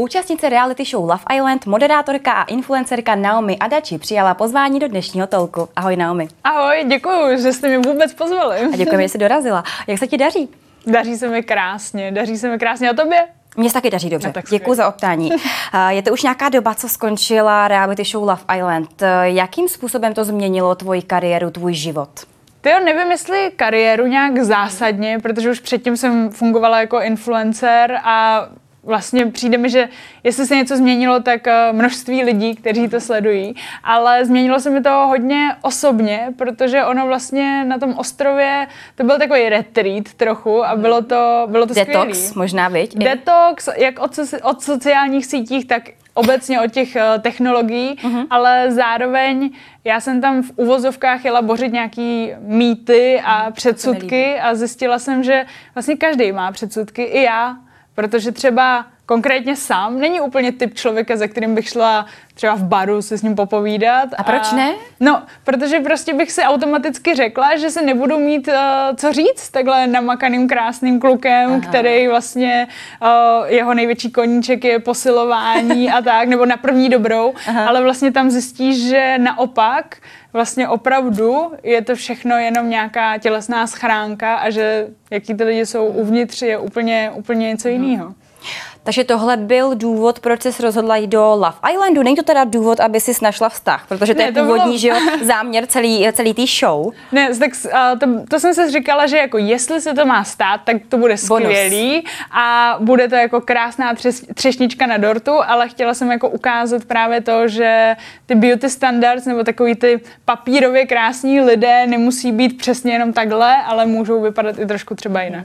Účastnice reality show Love Island, moderátorka a influencerka Naomi Adachi přijala pozvání do dnešního tolku. Ahoj Naomi. Ahoj, děkuji, že jste mě vůbec pozvali. A děkujeme, že jsi dorazila. Jak se ti daří? Daří se mi krásně, daří se mi krásně. A tobě? Mně se taky daří dobře. No, Děkuji za optání. Je to už nějaká doba, co skončila reality show Love Island. Jakým způsobem to změnilo tvoji kariéru, tvůj život? Ty jo, nevím, jestli kariéru nějak zásadně, protože už předtím jsem fungovala jako influencer a vlastně přijde mi, že jestli se něco změnilo, tak eh, množství lidí, kteří to sledují, ale změnilo se mi to hodně osobně, protože ono vlastně na tom ostrově, to byl takový retreat trochu a bylo to, bylo to Detox skvělý. možná, viď? Detox, jak od, od sociálních sítích, tak obecně od těch uh, technologií, uh-huh. ale zároveň já jsem tam v uvozovkách jela bořit nějaký mýty a předsudky a zjistila jsem, že vlastně každý má předsudky, i já. Protože třeba konkrétně sám není úplně typ člověka, za kterým bych šla třeba v baru se s ním popovídat. A proč a, ne? No, protože prostě bych si automaticky řekla, že se nebudu mít uh, co říct takhle namakaným krásným klukem, Aha. který vlastně uh, jeho největší koníček je posilování a tak, nebo na první dobrou, Aha. ale vlastně tam zjistíš, že naopak vlastně opravdu je to všechno jenom nějaká tělesná schránka a že jaký ty lidi jsou uvnitř je úplně, úplně něco jiného. Takže tohle byl důvod, proč jsi rozhodla jít do Love Islandu. Není to teda důvod, aby si našla vztah, protože to ne, je to původní bylo... že jo, záměr celý, celý tý show. Ne, tak uh, to, to, jsem se říkala, že jako jestli se to má stát, tak to bude skvělý Bonus. a bude to jako krásná třes, třešnička na dortu, ale chtěla jsem jako ukázat právě to, že ty beauty standards nebo takový ty papírově krásní lidé nemusí být přesně jenom takhle, ale můžou vypadat i trošku třeba jinak.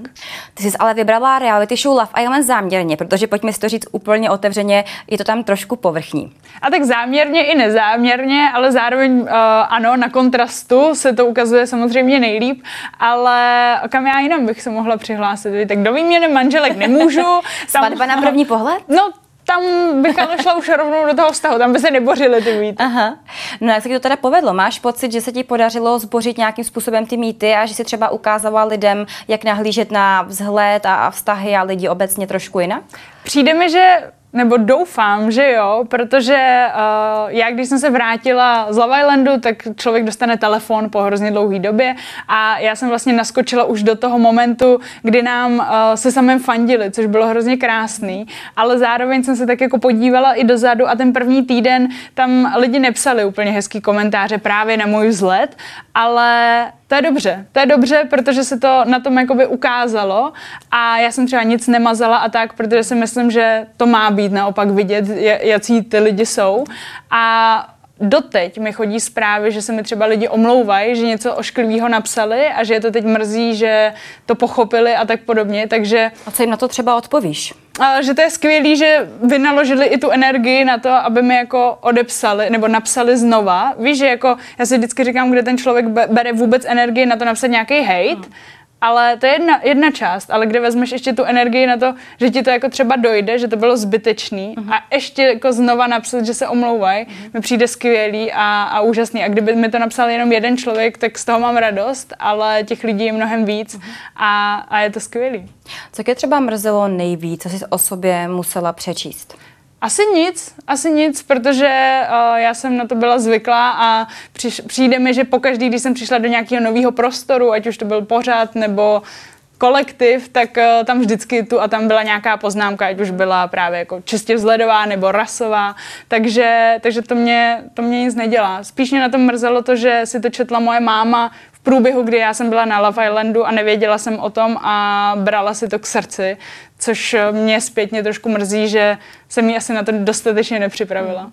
Ty jsi ale vybrala reality show Love Island záměrně, protože takže pojďme si to říct úplně otevřeně, je to tam trošku povrchní. A tak záměrně i nezáměrně, ale zároveň uh, ano, na kontrastu se to ukazuje samozřejmě nejlíp, ale kam já jinam bych se mohla přihlásit? Tak do výměny manželek nemůžu. Svatba na první pohled? No tam bych ale šla už rovnou do toho vztahu, tam by se nebořily ty mýty. Aha. No jak se to teda povedlo? Máš pocit, že se ti podařilo zbořit nějakým způsobem ty mýty a že si třeba ukázala lidem, jak nahlížet na vzhled a vztahy a lidi obecně trošku jinak? Přijde mi, že nebo doufám, že jo, protože uh, já, když jsem se vrátila z Love Islandu, tak člověk dostane telefon po hrozně dlouhé době a já jsem vlastně naskočila už do toho momentu, kdy nám uh, se samým fandili, což bylo hrozně krásný, ale zároveň jsem se tak jako podívala i dozadu a ten první týden tam lidi nepsali úplně hezký komentáře právě na můj vzhled, ale to je dobře, to je dobře, protože se to na tom jakoby ukázalo a já jsem třeba nic nemazala a tak, protože si myslím, že to má být naopak vidět, jaký ty lidi jsou a doteď mi chodí zprávy, že se mi třeba lidi omlouvají, že něco ošklivého napsali a že je to teď mrzí, že to pochopili a tak podobně, takže... A co jim na to třeba odpovíš? Že to je skvělý, že vynaložili i tu energii na to, aby mi jako odepsali nebo napsali znova. Víš, že jako já si vždycky říkám, kde ten člověk bere vůbec energii na to napsat nějaký hate, hmm ale to je jedna, jedna část, ale kde vezmeš ještě tu energii na to, že ti to jako třeba dojde, že to bylo zbytečný uh-huh. a ještě jako znova napsat, že se omlouvají, uh-huh. mi přijde skvělý a, a úžasný. A kdyby mi to napsal jenom jeden člověk, tak z toho mám radost, ale těch lidí je mnohem víc uh-huh. a, a je to skvělý. Co tě třeba mrzelo nejvíc, co jsi o sobě musela přečíst? Asi nic, asi nic, protože uh, já jsem na to byla zvyklá a přiš, přijde mi, že pokaždý, když jsem přišla do nějakého nového prostoru, ať už to byl pořád nebo kolektiv, tak uh, tam vždycky tu a tam byla nějaká poznámka, ať už byla právě jako čistě vzhledová nebo rasová, takže, takže to, mě, to mě nic nedělá. Spíš mě na tom mrzelo to, že si to četla moje máma průběhu, kdy já jsem byla na Love Islandu a nevěděla jsem o tom a brala si to k srdci, což mě zpětně trošku mrzí, že jsem ji asi na to dostatečně nepřipravila.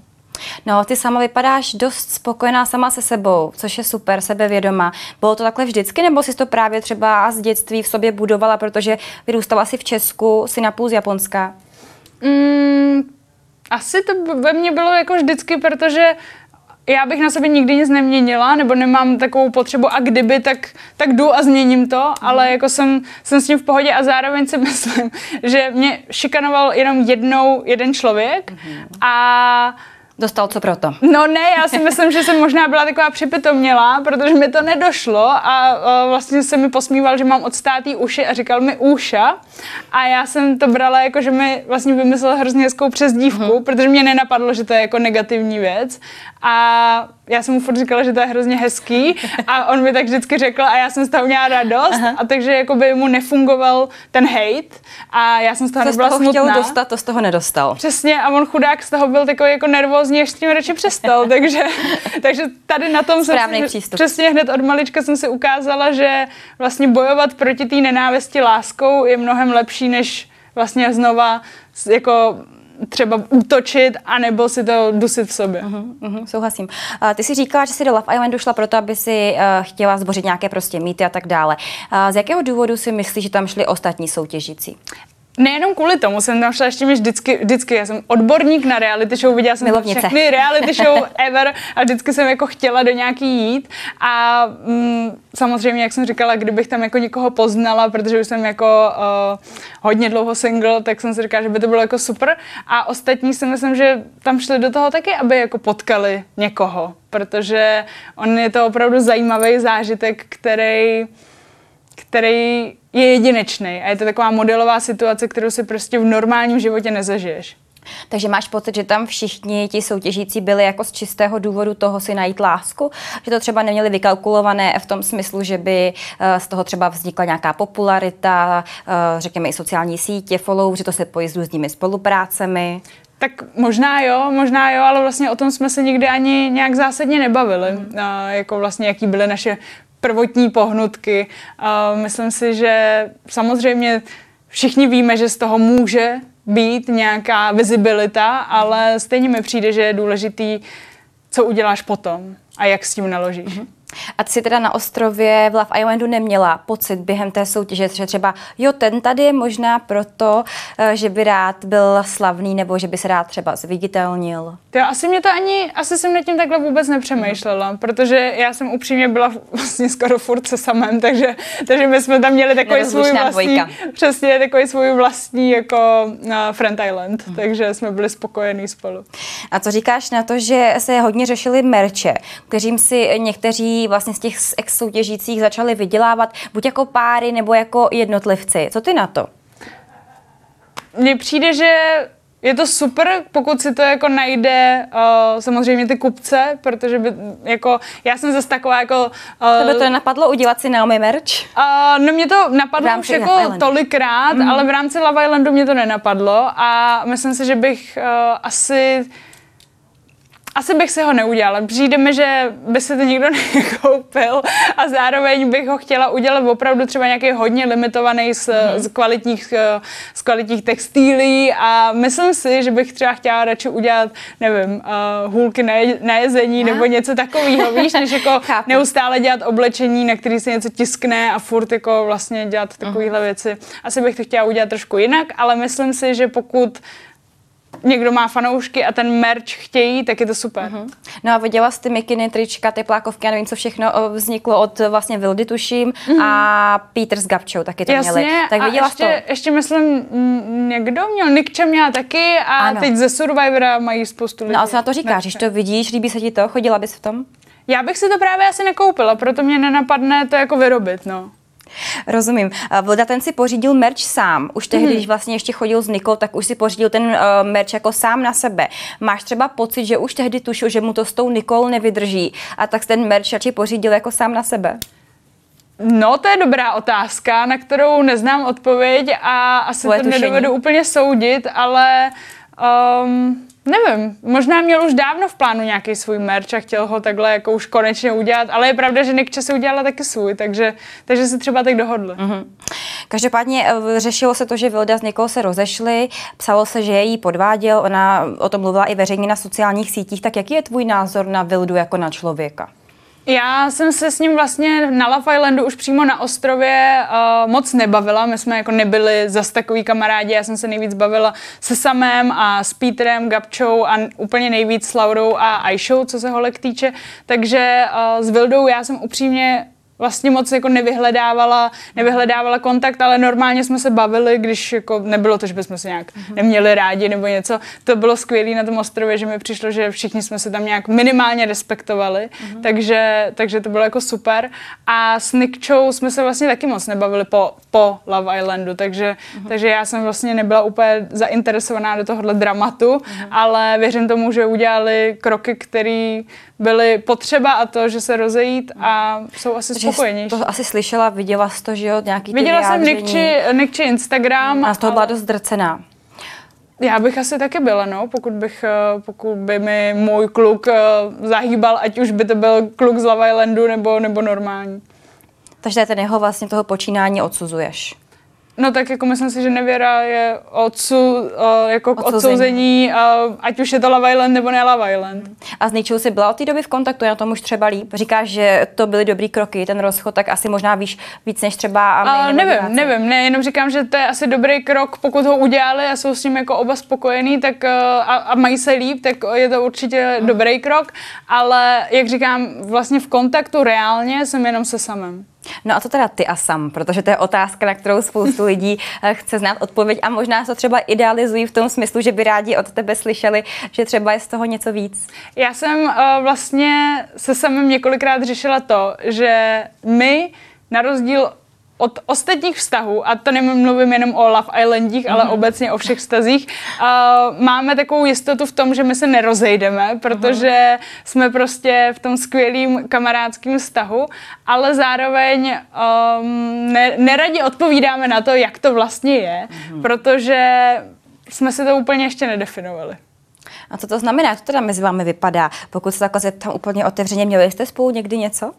No, ty sama vypadáš dost spokojená sama se sebou, což je super, sebevědomá. Bylo to takhle vždycky, nebo jsi to právě třeba z dětství v sobě budovala, protože vyrůstala si v Česku, si napůl z Japonska? Mm, asi to ve mně bylo jako vždycky, protože já bych na sobě nikdy nic neměnila, nebo nemám takovou potřebu a kdyby, tak, tak jdu a změním to, mm. ale jako jsem, jsem s tím v pohodě a zároveň si myslím, že mě šikanoval jenom jednou jeden člověk mm. a Dostal co proto? No ne, já si myslím, že jsem možná byla taková připitomělá, protože mi to nedošlo a uh, vlastně se mi posmíval, že mám odstátý uši a říkal mi úša a já jsem to brala jako, že mi vlastně vymyslel hrozně hezkou přezdívku, uh-huh. protože mě nenapadlo, že to je jako negativní věc a já jsem mu furt říkala, že to je hrozně hezký a on mi tak vždycky řekl a já jsem z toho měla radost Aha. a takže jako by mu nefungoval ten hate a já jsem z toho Co nebyla z toho smutná. chtěl dostat, to z toho nedostal. Přesně a on chudák z toho byl takový jako nervózní, až s tím radši přestal, takže, takže tady na tom Správný jsem si, přístup. přesně hned od malička jsem si ukázala, že vlastně bojovat proti té nenávisti láskou je mnohem lepší, než vlastně znova jako třeba útočit, anebo si to dusit v sobě. Uh-huh, uh-huh, souhlasím. Uh, ty si říkala, že jsi do Love Islandu šla proto, aby si uh, chtěla zbořit nějaké prostě mýty a tak dále. Uh, z jakého důvodu si myslíš, že tam šli ostatní soutěžící? Nejenom kvůli tomu jsem tam šla ještě mi vždycky, vždycky, já jsem odborník na reality show, viděla jsem Milovnice. všechny reality show ever a vždycky jsem jako chtěla do nějaký jít a mm, samozřejmě, jak jsem říkala, kdybych tam jako někoho poznala, protože už jsem jako uh, hodně dlouho single, tak jsem si říkala, že by to bylo jako super a ostatní si myslím, že tam šli do toho taky, aby jako potkali někoho, protože on je to opravdu zajímavý zážitek, který který je jedinečný a je to taková modelová situace, kterou si prostě v normálním životě nezažiješ. Takže máš pocit, že tam všichni ti soutěžící byli jako z čistého důvodu toho si najít lásku? Že to třeba neměli vykalkulované v tom smyslu, že by eh, z toho třeba vznikla nějaká popularita, eh, řekněme i sociální sítě, follow, že to se pojí s různými spoluprácemi? Tak možná jo, možná jo, ale vlastně o tom jsme se nikdy ani nějak zásadně nebavili. Mm. A jako vlastně, jaký byly naše prvotní pohnutky. Myslím si, že samozřejmě všichni víme, že z toho může být nějaká vizibilita, ale stejně mi přijde, že je důležitý, co uděláš potom a jak s tím naložíš. Mm. A ty jsi teda na ostrově v Love Islandu neměla pocit během té soutěže, že třeba jo, ten tady je možná proto, eh, že by rád byl slavný nebo že by se rád třeba zviditelnil. To asi mě to ani, asi jsem nad tím takhle vůbec nepřemýšlela, protože já jsem upřímně byla vlastně skoro furt se samém, takže, takže my jsme tam měli takový svůj vlastní, dvojka. přesně takový svůj vlastní jako uh, Friend Island, takže jsme byli spokojení spolu. A co říkáš na to, že se hodně řešili merče, kterým si někteří vlastně z těch ex soutěžících začali vydělávat buď jako páry nebo jako jednotlivci. Co ty na to? Mně přijde, že je to super, pokud si to jako najde uh, samozřejmě ty kupce, protože by, jako, já jsem zase taková jako... Uh, Tebe to nenapadlo udělat si Naomi merch? Uh, no mě to napadlo už jako Islandu. tolikrát, mm. ale v rámci Love Islandu mě to nenapadlo a myslím si, že bych uh, asi asi bych si ho neudělala. Přijde mi, že by se to nikdo nekoupil a zároveň bych ho chtěla udělat opravdu třeba nějaký hodně limitovaný z, mm. z, kvalitních, eh, z kvalitních textilí a myslím si, že bych třeba chtěla radši udělat, nevím, uh, hůlky na, je, na jezení Aha. nebo něco takového, víš, než jako Chápu. neustále dělat oblečení, na který se něco tiskne a furt jako vlastně dělat takovéhle věci. Asi bych to chtěla udělat trošku jinak, ale myslím si, že pokud někdo má fanoušky a ten merch chtějí, tak je to super. Uh-huh. No a viděla jsi ty mikiny, trička, teplákovky, já nevím, co všechno vzniklo od vlastně Vildy, tuším, mm-hmm. a Peter s Gabčou taky to Jasně, měli. Tak a viděla jsi ještě, to? ještě myslím, někdo měl, Nikča měla taky a ano. teď ze Survivora mají spoustu lidí. No a co na to říkáš, když to vidíš, líbí se ti to, chodila bys v tom? Já bych si to právě asi nekoupila, proto mě nenapadne to jako vyrobit, no. Rozumím. A Vlda ten si pořídil merch sám. Už tehdy, Mhm. když vlastně ještě chodil s Nikou, tak už si pořídil ten uh, merch jako sám na sebe. Máš třeba pocit, že už tehdy tušil, že mu to s tou Nikol nevydrží a tak ten merch radši pořídil jako sám na sebe. No, to je dobrá otázka, na kterou neznám odpověď a asi Tvoje to tušení. nedovedu úplně soudit, ale um, nevím, možná měl už dávno v plánu nějaký svůj merch a chtěl ho takhle jako už konečně udělat, ale je pravda, že Nikča si udělala taky svůj, takže, takže se třeba tak dohodli. Mhm. Každopádně eh, řešilo se to, že Vilda s Nikou se rozešly, psalo se, že její podváděl, ona o tom mluvila i veřejně na sociálních sítích, tak jaký je tvůj názor na Vildu jako na člověka? Já jsem se s ním vlastně na Love Islandu už přímo na ostrově uh, moc nebavila. My jsme jako nebyli zas takový kamarádi. Já jsem se nejvíc bavila se Samem a s Petrem, Gabčou a úplně nejvíc s Laurou a Aishou, co se holek týče. Takže uh, s Vildou já jsem upřímně vlastně moc jako nevyhledávala, nevyhledávala kontakt, ale normálně jsme se bavili, když jako nebylo to, že bychom se nějak mm-hmm. neměli rádi nebo něco. To bylo skvělé na tom ostrově, že mi přišlo, že všichni jsme se tam nějak minimálně respektovali, mm-hmm. takže, takže to bylo jako super. A s Nikčou jsme se vlastně taky moc nebavili po, po Love Islandu, takže, mm-hmm. takže já jsem vlastně nebyla úplně zainteresovaná do tohohle dramatu, mm-hmm. ale věřím tomu, že udělali kroky, které byly potřeba a to, že se rozejít a jsou asi Takže spokojenější. To asi slyšela, viděla jsi to, že jo, nějaký Viděla jsem Nikči, Nikči Instagram. A z toho byla dost drcená. Já bych asi taky byla, no, pokud, bych, eh, pokud by mi můj kluk eh, zahýbal, ať už by to byl kluk z Love Islandu nebo, nebo normální. Takže ten jeho vlastně toho počínání odsuzuješ. No tak jako myslím si, že nevěra je odsu, uh, jako k odsouzení, ať už je to Love Island nebo ne Love Island. A s Ničou jsi byla od té doby v kontaktu, já tomu už třeba líp. Říkáš, že to byly dobrý kroky, ten rozchod, tak asi možná víš víc než třeba a uh, Nevím, diváci. nevím, ne, jenom říkám, že to je asi dobrý krok, pokud ho udělali a jsou s ním jako oba spokojení tak, uh, a, a mají se líp, tak je to určitě uh. dobrý krok, ale jak říkám, vlastně v kontaktu reálně jsem jenom se samým. No a co teda ty a sam, protože to je otázka, na kterou spoustu lidí eh, chce znát odpověď a možná se třeba idealizují v tom smyslu, že by rádi od tebe slyšeli, že třeba je z toho něco víc. Já jsem uh, vlastně se samým několikrát řešila to, že my na rozdíl od ostatních vztahů, a to nemluvím jenom o Love Islandích, ale mm-hmm. obecně o všech vztazích, uh, máme takovou jistotu v tom, že my se nerozejdeme, protože mm-hmm. jsme prostě v tom skvělým kamarádském vztahu, ale zároveň um, ne, neradi odpovídáme na to, jak to vlastně je, mm-hmm. protože jsme si to úplně ještě nedefinovali. A co to znamená? Jak to teda mezi vámi vypadá? Pokud se takhle zeptám úplně otevřeně, měli jste spolu někdy něco?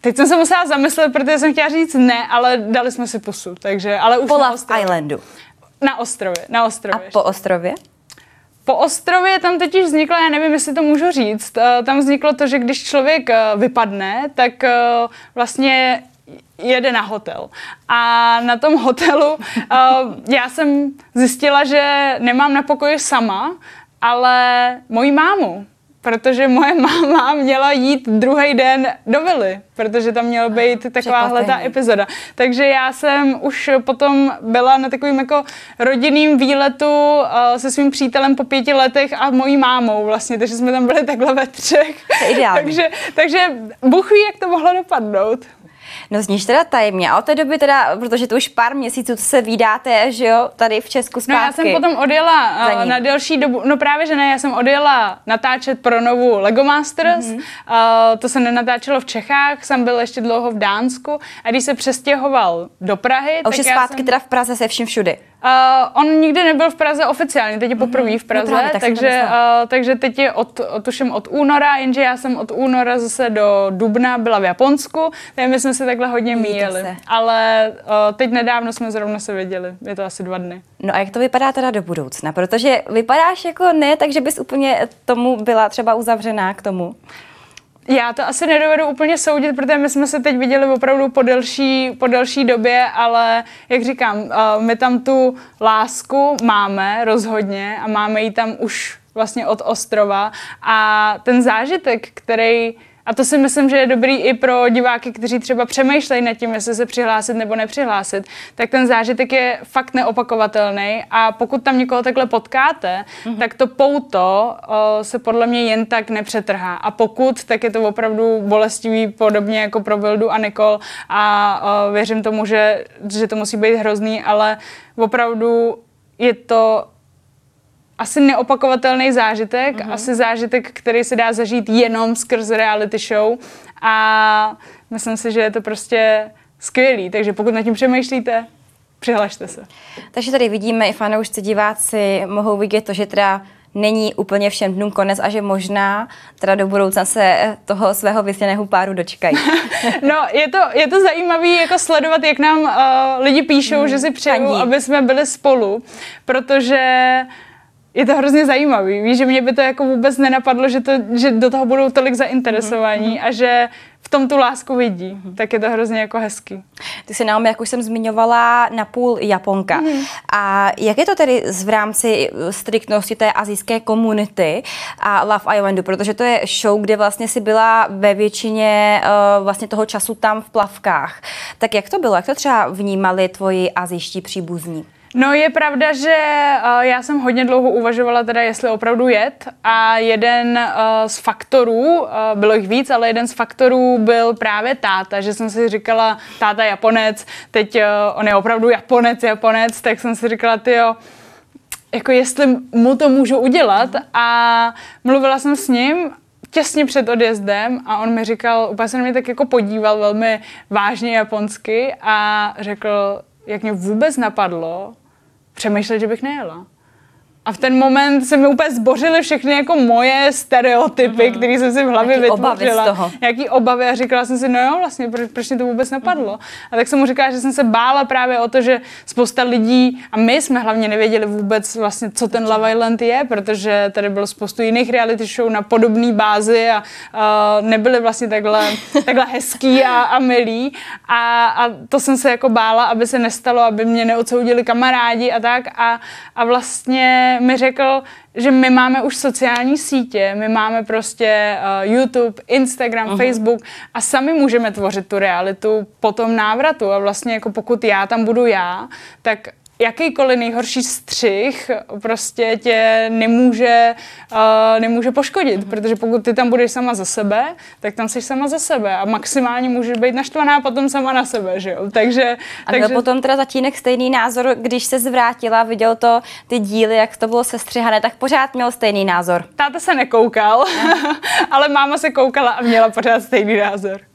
Teď jsem se musela zamyslet, protože jsem chtěla říct ne, ale dali jsme si pusu, takže, ale už po na ostrově. Islandu. Na ostrově, na ostrově. A po ostrově? Po ostrově tam totiž vzniklo, já nevím, jestli to můžu říct, eh, tam vzniklo to, že když člověk eh, vypadne, tak eh, vlastně jede na hotel. A na tom hotelu já jsem zjistila, že nemám na pokoji sama, ale moji mámu protože moje máma měla jít druhý den do vily, protože tam měla být takováhle ta epizoda. Takže já jsem už potom byla na takovým jako rodinným výletu uh, se svým přítelem po pěti letech a mojí mámou vlastně, takže jsme tam byli takhle ve třech. takže, takže Bůh ví, jak to mohlo dopadnout. No zníš teda tajemně. A od té doby teda, protože to už pár měsíců se vydáte, že jo, tady v Česku zpátky. No já jsem potom odjela uh, na delší dobu, no právě, že ne, já jsem odjela natáčet pro novou Lego Masters, mm-hmm. uh, to se nenatáčelo v Čechách, jsem byl ještě dlouho v Dánsku a když se přestěhoval do Prahy, a už je zpátky jsem... teda v Praze se vším všudy. Uh, on nikdy nebyl v Praze oficiálně, teď je mhm. poprvé v Praze, no právě, tak takže, uh, takže teď je od, tuším od února, jenže já jsem od února zase do dubna byla v Japonsku, takže my jsme se takhle hodně míjeli. Ale uh, teď nedávno jsme zrovna se viděli, je to asi dva dny. No a jak to vypadá teda do budoucna? Protože vypadáš jako ne, takže bys úplně tomu byla třeba uzavřená k tomu. Já to asi nedovedu úplně soudit, protože my jsme se teď viděli opravdu po delší, po delší době, ale jak říkám, uh, my tam tu lásku máme rozhodně a máme ji tam už vlastně od ostrova. A ten zážitek, který a to si myslím, že je dobrý i pro diváky, kteří třeba přemýšlejí nad tím, jestli se přihlásit nebo nepřihlásit, tak ten zážitek je fakt neopakovatelný a pokud tam někoho takhle potkáte, mm-hmm. tak to pouto o, se podle mě jen tak nepřetrhá. A pokud, tak je to opravdu bolestivý, podobně jako pro Vildu a Nikol a o, věřím tomu, že, že to musí být hrozný, ale opravdu je to asi neopakovatelný zážitek, mm-hmm. asi zážitek, který se dá zažít jenom skrz reality show a myslím si, že je to prostě skvělý, takže pokud nad tím přemýšlíte, přihlašte se. Takže tady vidíme, i fanoušci, diváci mohou vidět to, že teda není úplně všem dnům konec a že možná teda do budoucna se toho svého vysněného páru dočkají. no, je to, je to zajímavé jako sledovat, jak nám uh, lidi píšou, hmm, že si přejou, aby jsme byli spolu, protože je to hrozně zajímavý. Víš, že mě by to jako vůbec nenapadlo, že, to, že do toho budou tolik zainteresovaní mm-hmm. a že v v tom tu lásku vidí, mm-hmm. tak je to hrozně jako hezký. Ty jsi Naomi, jak už jsem zmiňovala, napůl Japonka. Mm-hmm. A jak je to tedy v rámci striktnosti té azijské komunity a Love Islandu, protože to je show, kde vlastně si byla ve většině uh, vlastně toho času tam v plavkách. Tak jak to bylo? Jak to třeba vnímali tvoji azijští příbuzní? No je pravda, že uh, já jsem hodně dlouho uvažovala teda, jestli opravdu jet a jeden uh, z faktorů, uh, bylo jich víc, ale jeden z faktorů byl právě táta, že jsem si říkala, táta Japonec, teď on je opravdu Japonec, Japonec, tak jsem si říkala, ty jo, jako jestli mu to můžu udělat. A mluvila jsem s ním těsně před odjezdem a on mi říkal, úplně se na mě tak jako podíval velmi vážně japonsky a řekl, jak mě vůbec napadlo přemýšlet, že bych nejela. A v ten moment se mi úplně zbořily všechny jako moje stereotypy, uh-huh. které jsem si v hlavě Jaký vytvořila. Obavy z toho. Jaký obavy a říkala jsem si, no jo, vlastně, proč, proč mě to vůbec napadlo. Uh-huh. A tak jsem mu říkala, že jsem se bála právě o to, že spousta lidí, a my jsme hlavně nevěděli vůbec vlastně, co ten Love Island je, protože tady bylo spoustu jiných reality show na podobné bázi a uh, nebyly vlastně takhle, takhle hezký a, a milý. A, a to jsem se jako bála, aby se nestalo, aby mě neodsoudili kamarádi a tak. A, a vlastně mi řekl, že my máme už sociální sítě, my máme prostě uh, YouTube, Instagram, uh-huh. Facebook a sami můžeme tvořit tu realitu po tom návratu a vlastně jako pokud já tam budu já, tak jakýkoliv nejhorší střih prostě tě nemůže, uh, nemůže poškodit, mm-hmm. protože pokud ty tam budeš sama za sebe, tak tam jsi sama za sebe a maximálně můžeš být naštvaná a potom sama na sebe, že jo? Takže, a takže... potom teda tatínek stejný názor, když se zvrátila, viděl to ty díly, jak to bylo sestřihané, tak pořád měl stejný názor. Táta se nekoukal, ale máma se koukala a měla pořád stejný názor.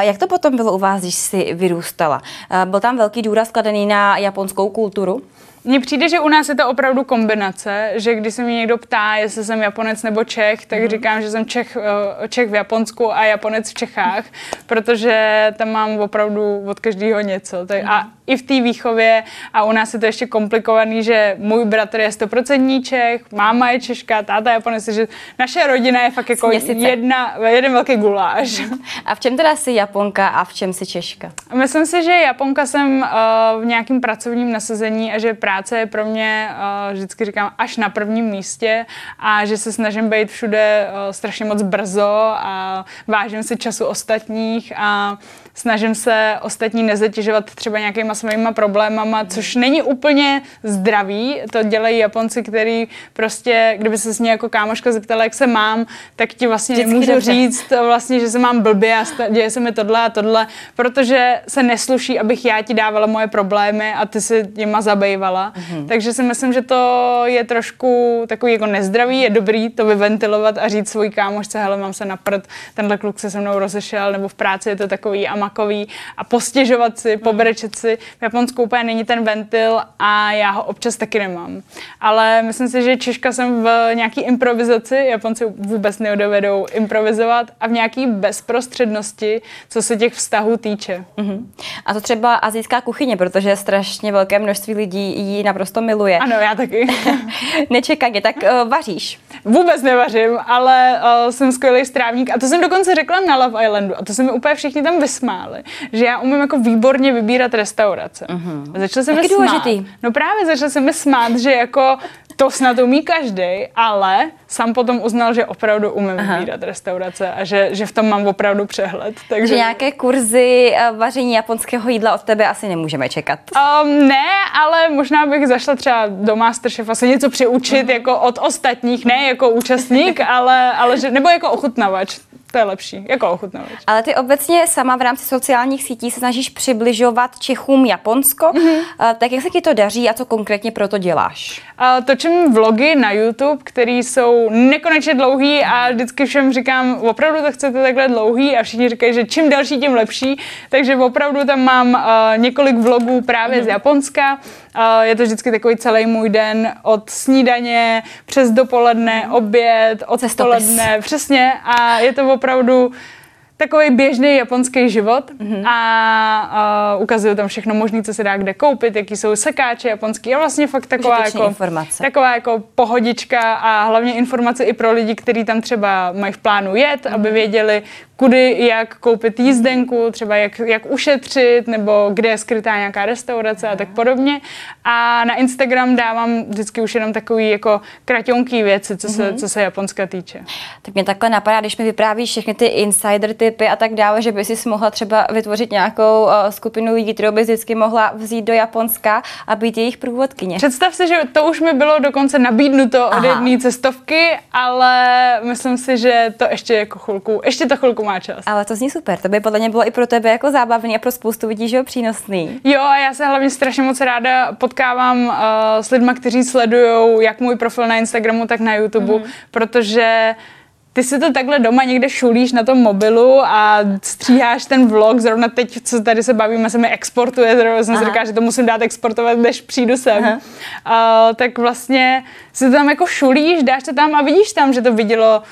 Jak to potom bylo u vás, když jsi vyrůstala? Byl tam velký důraz kladený na japonskou kulturu? Mně přijde, že u nás je to opravdu kombinace, že když se mi někdo ptá, jestli jsem Japonec nebo Čech, tak mm. říkám, že jsem Čech, eh, Čech v Japonsku a Japonec v Čechách, protože tam mám opravdu od každého něco. Tak, a mhm i v té výchově a u nás je to ještě komplikovaný, že můj bratr je stoprocentní Čech, máma je Češka, táta Japonec, že naše rodina je fakt jako jedna, jeden velký guláš. A v čem teda jsi Japonka a v čem jsi Češka? Myslím si, že Japonka jsem uh, v nějakém pracovním nasazení a že práce je pro mě, uh, vždycky říkám, až na prvním místě a že se snažím být všude uh, strašně moc brzo a vážím si času ostatních a snažím se ostatní nezatěžovat třeba nějakýma svýma problémama, což není úplně zdravý. To dělají Japonci, který prostě, kdyby se s ní jako kámoška zeptala, jak se mám, tak ti vlastně Vždycky nemůžu dobře. říct vlastně, že se mám blbě a děje se mi tohle a tohle, protože se nesluší, abych já ti dávala moje problémy a ty si jima zabývala. Mm-hmm. Takže si myslím, že to je trošku takový jako nezdravý, je dobrý to vyventilovat a říct svojí kámošce, hele, mám se naprt, tenhle kluk se se mnou rozešel, nebo v práci je to takový a makový a postěžovat si, pobrečet si. V Japonsku úplně není ten ventil a já ho občas taky nemám. Ale myslím si, že Češka jsem v nějaký improvizaci, Japonci vůbec neodovedou improvizovat a v nějaký bezprostřednosti, co se těch vztahů týče. Uh-huh. A to třeba azijská kuchyně, protože strašně velké množství lidí ji naprosto miluje. Ano, já taky. Nečekaně, tak uh, vaříš? Vůbec nevařím, ale uh, jsem skvělý strávník a to jsem dokonce řekla na Love Islandu a to se mi úplně všichni tam vysmáli, že já umím jako výborně vybírat restaurace. Uh-huh. Začal jsem mi smát. důležitý. No právě začal jsem mi smát, že jako to snad umí každý, ale sám potom uznal, že opravdu umím Aha. vybírat restaurace a že, že v tom mám opravdu přehled. Takže že nějaké kurzy eh, vaření japonského jídla od tebe asi nemůžeme čekat. Um, ne, ale možná bych zašla třeba do Masterchefa se něco přiučit uh-huh. jako od ostatních, ne jako účastník, ale, ale že, nebo jako ochutnavač. To je lepší, jako ochutnavač. Ale ty obecně sama v rámci sociálních sítí se snažíš přibližovat Čechům Japonsko. Mm-hmm. Tak jak se ti to daří a co konkrétně pro to děláš? Točím vlogy na YouTube, které jsou nekonečně dlouhý a vždycky všem říkám, opravdu to chcete takhle dlouhý a všichni říkají, že čím delší, tím lepší. Takže opravdu tam mám uh, několik vlogů právě mm-hmm. z Japonska. Je to vždycky takový celý můj den od snídaně přes dopoledne, oběd, odpoledne, přesně. A je to opravdu takový běžný japonský život mm-hmm. a uh, ukazuju tam všechno možné, co se dá kde koupit, jaký jsou sekáče japonský a vlastně fakt taková jako, informace. taková jako pohodička a hlavně informace i pro lidi, kteří tam třeba mají v plánu jet, mm-hmm. aby věděli, kudy, jak koupit jízdenku, třeba jak, jak ušetřit, nebo kde je skrytá nějaká restaurace a tak podobně. A na Instagram dávám vždycky už jenom takový jako kratonký věci, co se, mm-hmm. co se Japonska týče. Tak mě takhle napadá, když mi vyprávíš všechny ty insider typy a tak dále, že by si mohla třeba vytvořit nějakou uh, skupinu lidí, kterou bys vždycky mohla vzít do Japonska a být jejich průvodkyně. Představ si, že to už mi bylo dokonce nabídnuto od jedné cestovky, ale myslím si, že to ještě jako chvilku, ještě to chvilku má čas. Ale to zní super, to by podle mě bylo i pro tebe jako zábavný a pro spoustu lidí, že jo, přínosný. Jo, a já se hlavně strašně moc ráda potkávám uh, s lidmi, kteří sledují jak můj profil na Instagramu, tak na YouTube, mm. protože ty si to takhle doma někde šulíš na tom mobilu a stříháš ten vlog, zrovna teď, co tady se bavíme, se mi exportuje, zrovna jsem si říkala, že to musím dát exportovat, než přijdu sem. Uh, tak vlastně si to tam jako šulíš, dáš to tam a vidíš tam, že to vidělo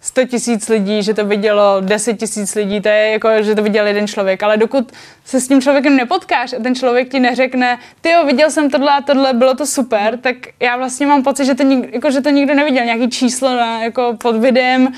100 tisíc lidí, že to vidělo 10 tisíc lidí, to je jako, že to viděl jeden člověk, ale dokud se s tím člověkem nepotkáš a ten člověk ti neřekne, ty jo, viděl jsem tohle a tohle, bylo to super, tak já vlastně mám pocit, že to, nik, jako, že to nikdo neviděl, nějaký číslo na, jako pod videem.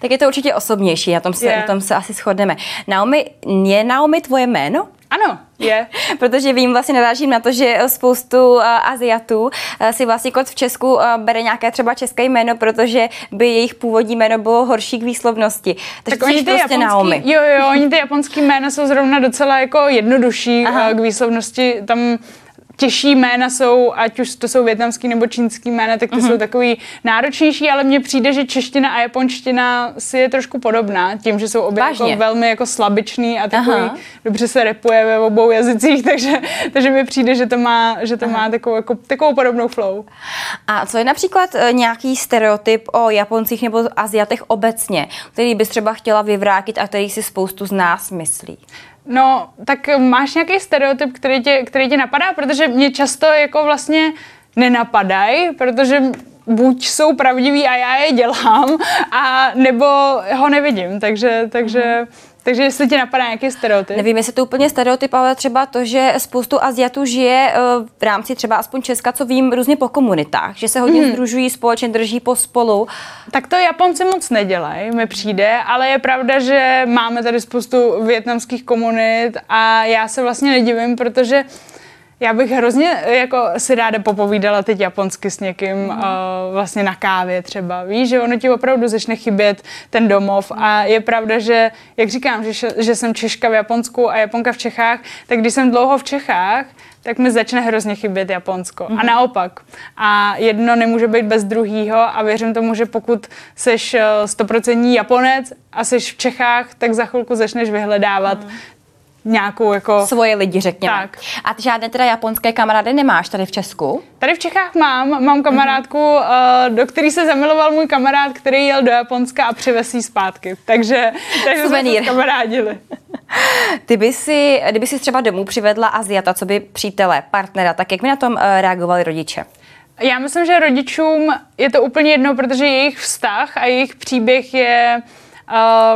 Tak je to určitě osobnější, na tom se, yeah. na tom se asi shodneme. Naomi, je Naomi tvoje jméno? Ano, je. Protože vím, vlastně narážím na to, že spoustu uh, Aziatů uh, si vlastně kot v Česku uh, bere nějaké třeba české jméno, protože by jejich původní jméno bylo horší k výslovnosti. Takže tak oni ty prostě japonský, Naomi. Jo, jo, oni ty japonský jména jsou zrovna docela jako jednodušší Aha. k výslovnosti. Tam těžší jména jsou, ať už to jsou větnamský nebo čínský jména, tak ty uh-huh. jsou takový náročnější, ale mně přijde, že čeština a japonština si je trošku podobná, tím, že jsou obě jako velmi jako slabičný a takový, uh-huh. dobře se repuje ve obou jazycích, takže, takže mi přijde, že to má, že to uh-huh. má takovou, jako, takovou podobnou flow. A co je například eh, nějaký stereotyp o Japoncích nebo Aziatech obecně, který bys třeba chtěla vyvrátit a který si spoustu z nás myslí? No, tak máš nějaký stereotyp, který tě, který tě napadá? Protože mě často jako vlastně nenapadají, protože buď jsou pravdiví a já je dělám, a nebo ho nevidím, takže, takže takže jestli ti napadá nějaký stereotyp? Nevím, jestli to úplně stereotyp, ale třeba to, že spoustu Aziatů žije eh, v rámci třeba aspoň Česka, co vím, různě po komunitách, že se hodně hmm. združují společně, drží pospolu. Tak to Japonci moc nedělají, mi přijde, ale je pravda, že máme tady spoustu větnamských komunit a já se vlastně nedivím, protože já bych hrozně jako si ráda popovídala teď japonsky s někým mm. uh, vlastně na kávě třeba. Víš, že ono ti opravdu začne chybět ten domov a je pravda, že jak říkám, že, že jsem Češka v Japonsku a Japonka v Čechách, tak když jsem dlouho v Čechách, tak mi začne hrozně chybět Japonsko. Mm. A mhm. naopak. A jedno nemůže být bez druhého a věřím tomu, že pokud seš eh, stoprocentní Japonec a seš v Čechách, tak za chvilku začneš vyhledávat mm nějakou jako... Svoje lidi, řekněme. Tak. A ty žádné teda japonské kamarády nemáš tady v Česku? Tady v Čechách mám. Mám kamarádku, mm-hmm. uh, do který se zamiloval můj kamarád, který jel do Japonska a přivez jí zpátky. Takže, takže jsme se kamarádili. Ty by si, kdyby si třeba domů přivedla Aziata, co by přítele, partnera, tak jak by na tom uh, reagovali rodiče? Já myslím, že rodičům je to úplně jedno, protože jejich vztah a jejich příběh je uh,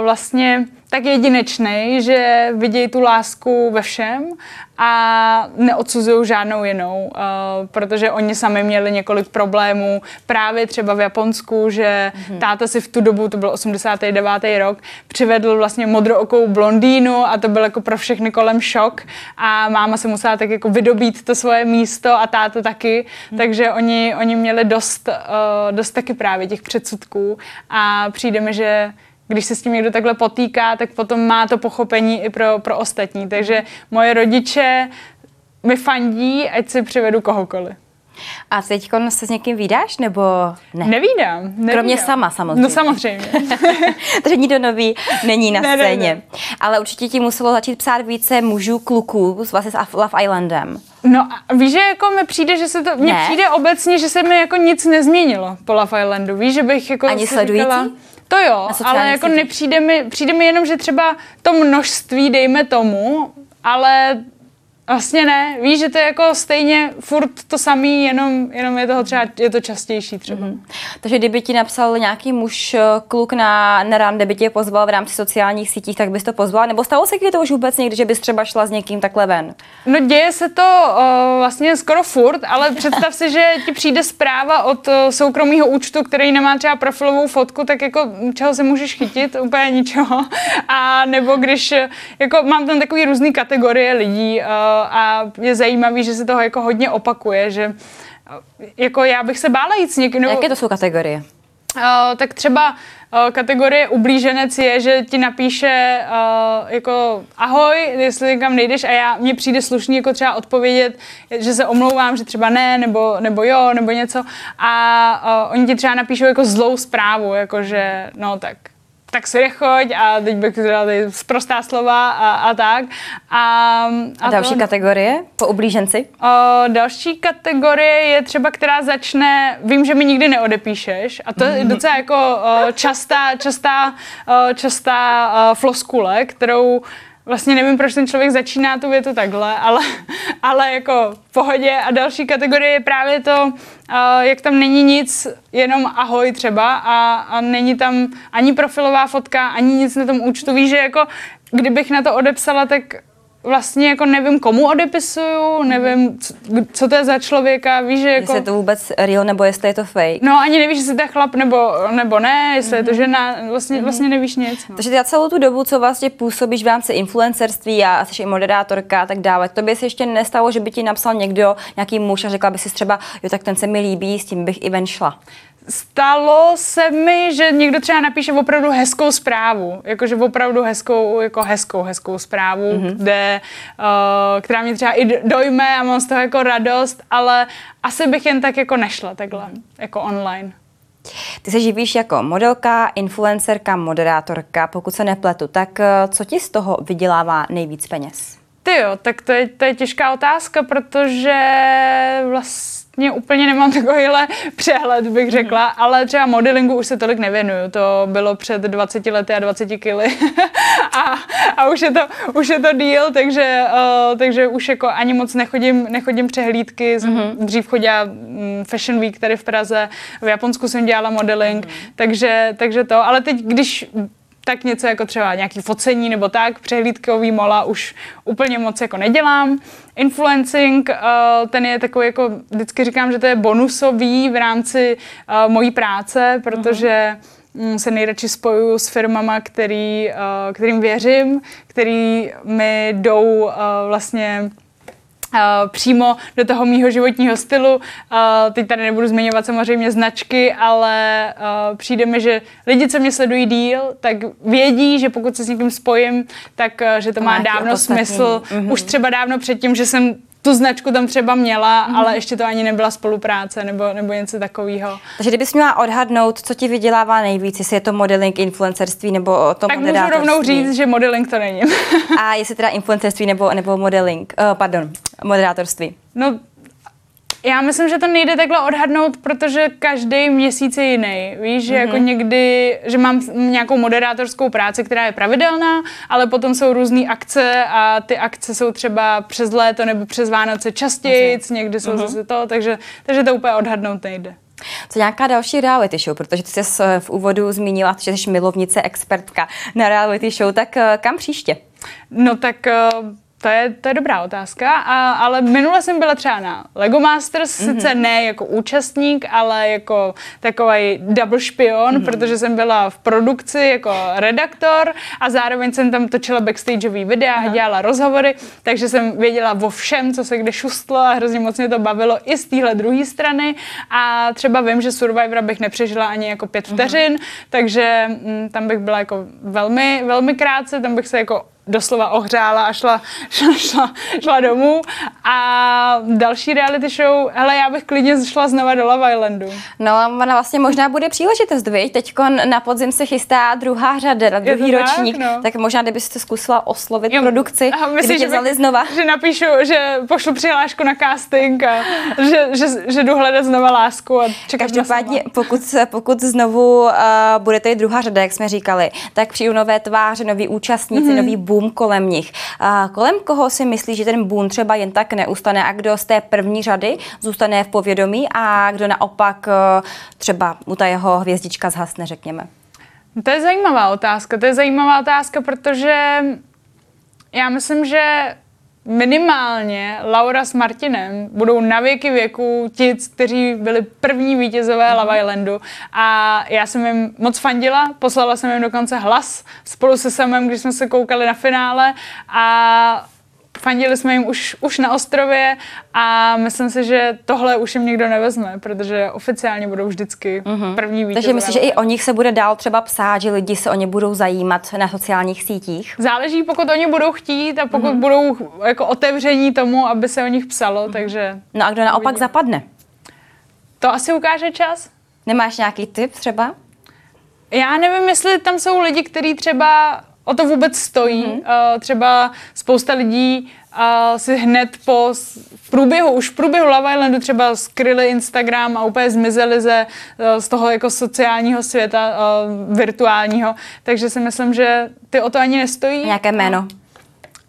vlastně tak jedinečný, že vidějí tu lásku ve všem a neodsuzují žádnou jinou, uh, protože oni sami měli několik problémů, právě třeba v Japonsku, že mm-hmm. táta si v tu dobu, to byl 89. rok, přivedl vlastně modrookou blondýnu a to byl jako pro všechny kolem šok a máma se musela tak jako vydobít to svoje místo a táta taky, mm-hmm. takže oni, oni měli dost, uh, dost taky právě těch předsudků a přijde mi, že když se s tím někdo takhle potýká, tak potom má to pochopení i pro, pro ostatní. Takže moje rodiče mi fandí, ať si přivedu kohokoliv. A teď se s někým vydáš, nebo ne? Nevídám. nevídám. Kromě sama samozřejmě. No samozřejmě. Takže nikdo nový není na ne, scéně. Ne, ne. Ale určitě ti muselo začít psát více mužů, kluků vlastně s Love Islandem. No a víš, že jako mi přijde, že se to, mně přijde obecně, že se mi jako nic nezměnilo po Love Islandu. Víš, že bych jako Ani sledující? Říkala, to jo, ale jako nepřijde mi, přijde mi jenom, že třeba to množství, dejme tomu, ale Vlastně ne, víš, že to je jako stejně furt to samý, jenom, jenom je toho třeba, je to častější třeba. Mm-hmm. Takže kdyby ti napsal nějaký muž, eh, kluk na, na rande, by tě pozval v rámci sociálních sítích, tak bys to pozval? Nebo stalo se to už vůbec někdy, že bys třeba šla s někým takhle ven? No děje se to uh, vlastně skoro furt, ale představ si, že ti přijde zpráva od uh, soukromého účtu, který nemá třeba profilovou fotku, tak jako čeho se můžeš chytit? Úplně ničeho. A nebo když, jako mám tam takový různý kategorie lidí, a je zajímavý, že se toho jako hodně opakuje, že jako já bych se bála jít s někým. Jaké to jsou kategorie? Uh, tak třeba uh, kategorie ublíženec je, že ti napíše uh, jako ahoj, jestli někam nejdeš a já, mně přijde slušný jako třeba odpovědět, že se omlouvám, že třeba ne, nebo, nebo jo, nebo něco a uh, oni ti třeba napíšou jako zlou zprávu, jako že no tak tak si nechoď a teď bych dala zprostá slova a, a tak. A, a, a další to, kategorie po ublíženci? O, další kategorie je třeba, která začne, vím, že mi nikdy neodepíšeš a to je docela jako o, častá, častá, o, častá o, floskule, kterou vlastně nevím, proč ten člověk začíná tu větu takhle, ale, ale jako v pohodě. A další kategorie je právě to, uh, jak tam není nic, jenom ahoj třeba a, a není tam ani profilová fotka, ani nic na tom účtu. Víš, že jako kdybych na to odepsala, tak vlastně jako nevím, komu odepisuju, nevím, co, co to je za člověka, víš, že jako... Jestli je to vůbec real, nebo jestli je to fake. No, ani nevíš, jestli to je chlap, nebo, nebo ne, jestli mm-hmm. je to mhm. žena, vlastně, mm-hmm. vlastně nevíš nic. No. Takže ty celou tu dobu, co vlastně působíš v rámci influencerství a jsi i moderátorka a tak dále, to by se ještě nestalo, že by ti napsal někdo, nějaký muž a řekla by si třeba, jo, tak ten se mi líbí, s tím bych i ven šla. Stalo se mi, že někdo třeba napíše opravdu hezkou zprávu, jakože opravdu hezkou, jako hezkou, hezkou zprávu, mm-hmm. kde, uh, která mě třeba i dojme a mám z toho jako radost, ale asi bych jen tak jako nešla takhle, jako online. Ty se živíš jako modelka, influencerka, moderátorka, pokud se nepletu, tak eh, co ti z toho vydělává nejvíc peněz? Ty jo, tak to je, to je těžká otázka, protože vlastně úplně nemám takovýhle přehled, bych řekla, mm. ale třeba modelingu už se tolik nevěnuju. To bylo před 20 lety a 20 kily a, a už, je to, už je to díl, takže, uh, takže už jako ani moc nechodím, nechodím přehlídky. Mm-hmm. Dřív chodila um, Fashion Week tady v Praze, v Japonsku jsem dělala modeling, mm. takže, takže to. Ale teď, když tak něco jako třeba nějaký focení nebo tak, přehlídkový mola už úplně moc jako nedělám. Influencing, uh, ten je takový jako, vždycky říkám, že to je bonusový v rámci uh, mojí práce, protože uh-huh. se nejradši spojuju s firmama, který, uh, kterým věřím, který mi jdou vlastně přímo do toho mýho životního stylu. Uh, teď tady nebudu zmiňovat samozřejmě značky, ale uh, přijde mi, že lidi, co mě sledují díl, tak vědí, že pokud se s někým spojím, tak že to má dávno smysl. Mm-hmm. Už třeba dávno předtím, že jsem tu značku tam třeba měla, mm-hmm. ale ještě to ani nebyla spolupráce nebo, nebo něco takového. Takže kdybys měla odhadnout, co ti vydělává nejvíc, jestli je to modeling, influencerství nebo to Tak můžu rovnou říct, že modeling to není. A jestli teda influencerství nebo, nebo modeling, uh, pardon, moderátorství. No já myslím, že to nejde takhle odhadnout, protože každý měsíc je jiný. Víš, že mm-hmm. jako mhm. někdy, že mám nějakou moderátorskou práci, která je pravidelná, ale potom jsou různé akce a ty akce jsou třeba přes léto nebo přes Vánoce častěji, někdy jsou mm-hmm. zase to, takže, takže to úplně odhadnout nejde. Co nějaká další reality show, protože ty jsi v úvodu zmínila, že jsi milovnice, expertka na reality show, tak eh, kam příště? No tak eh, to je, to je dobrá otázka, a, ale minule jsem byla třeba na Lego Masters, mm-hmm. sice ne jako účastník, ale jako takový double špion, mm-hmm. protože jsem byla v produkci jako redaktor a zároveň jsem tam točila backstageový videa, Aha. dělala rozhovory, takže jsem věděla o všem, co se kde šustlo a hrozně moc mě to bavilo i z téhle druhé strany a třeba vím, že Survivora bych nepřežila ani jako pět mhm. vteřin, mm-hmm. takže m, mm, tam bych byla jako velmi, velmi krátce, tam bych se jako doslova ohřála a šla, šla, šla, šla domů. A další reality show, hele, já bych klidně šla znova do Love Islandu. No, ona vlastně možná bude příležitost, viď? Teď na podzim se chystá druhá řada, druhý ročník, tak, no. tak možná kdybyste zkusila oslovit jo, produkci, a myslím, že vzali znova. Že napíšu, že pošlu přihlášku na casting a že, že, že jdu hledat znova lásku a čekat Každopádně, pokud, pokud znovu uh, budete druhá řada, jak jsme říkali, tak přijdu nové tváře, noví účastníci, mm-hmm. nový boom kolem nich. A kolem koho si myslí, že ten boom třeba jen tak neustane a kdo z té první řady zůstane v povědomí a kdo naopak eh, třeba u ta jeho hvězdička zhasne, řekněme? To je zajímavá otázka. To je zajímavá otázka, protože já myslím, že minimálně Laura s Martinem budou na věky věku ti, kteří byli první vítězové mm-hmm. Love Islandu a já jsem jim moc fandila, poslala jsem jim dokonce hlas spolu se Samem, když jsme se koukali na finále a fandili jsme jim už, už na ostrově a myslím si, že tohle už jim nikdo nevezme, protože oficiálně budou vždycky uh-huh. první vítězové. Takže myslím, že i o nich se bude dál třeba psát, že lidi se o ně budou zajímat na sociálních sítích? Záleží, pokud oni budou chtít a pokud uh-huh. budou jako otevření tomu, aby se o nich psalo, uh-huh. takže... No a kdo naopak uvidíme. zapadne? To asi ukáže čas. Nemáš nějaký tip třeba? Já nevím, jestli tam jsou lidi, kteří třeba o to vůbec stojí. Mm-hmm. Uh, třeba spousta lidí uh, si hned po v průběhu, už v průběhu Love Islandu třeba skryli Instagram a úplně zmizeli ze, uh, z toho jako sociálního světa uh, virtuálního. Takže si myslím, že ty o to ani nestojí. Nějaké jméno?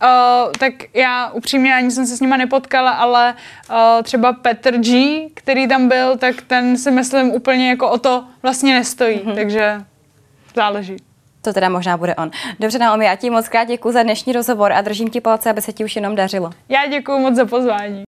Uh, tak já upřímně ani jsem se s nima nepotkala, ale uh, třeba Petr G, který tam byl, tak ten si myslím úplně jako o to vlastně nestojí, mm-hmm. takže záleží. To teda možná bude on. Dobře, Naomi, já ti moc krát děkuji za dnešní rozhovor a držím ti palce, aby se ti už jenom dařilo. Já děkuji moc za pozvání.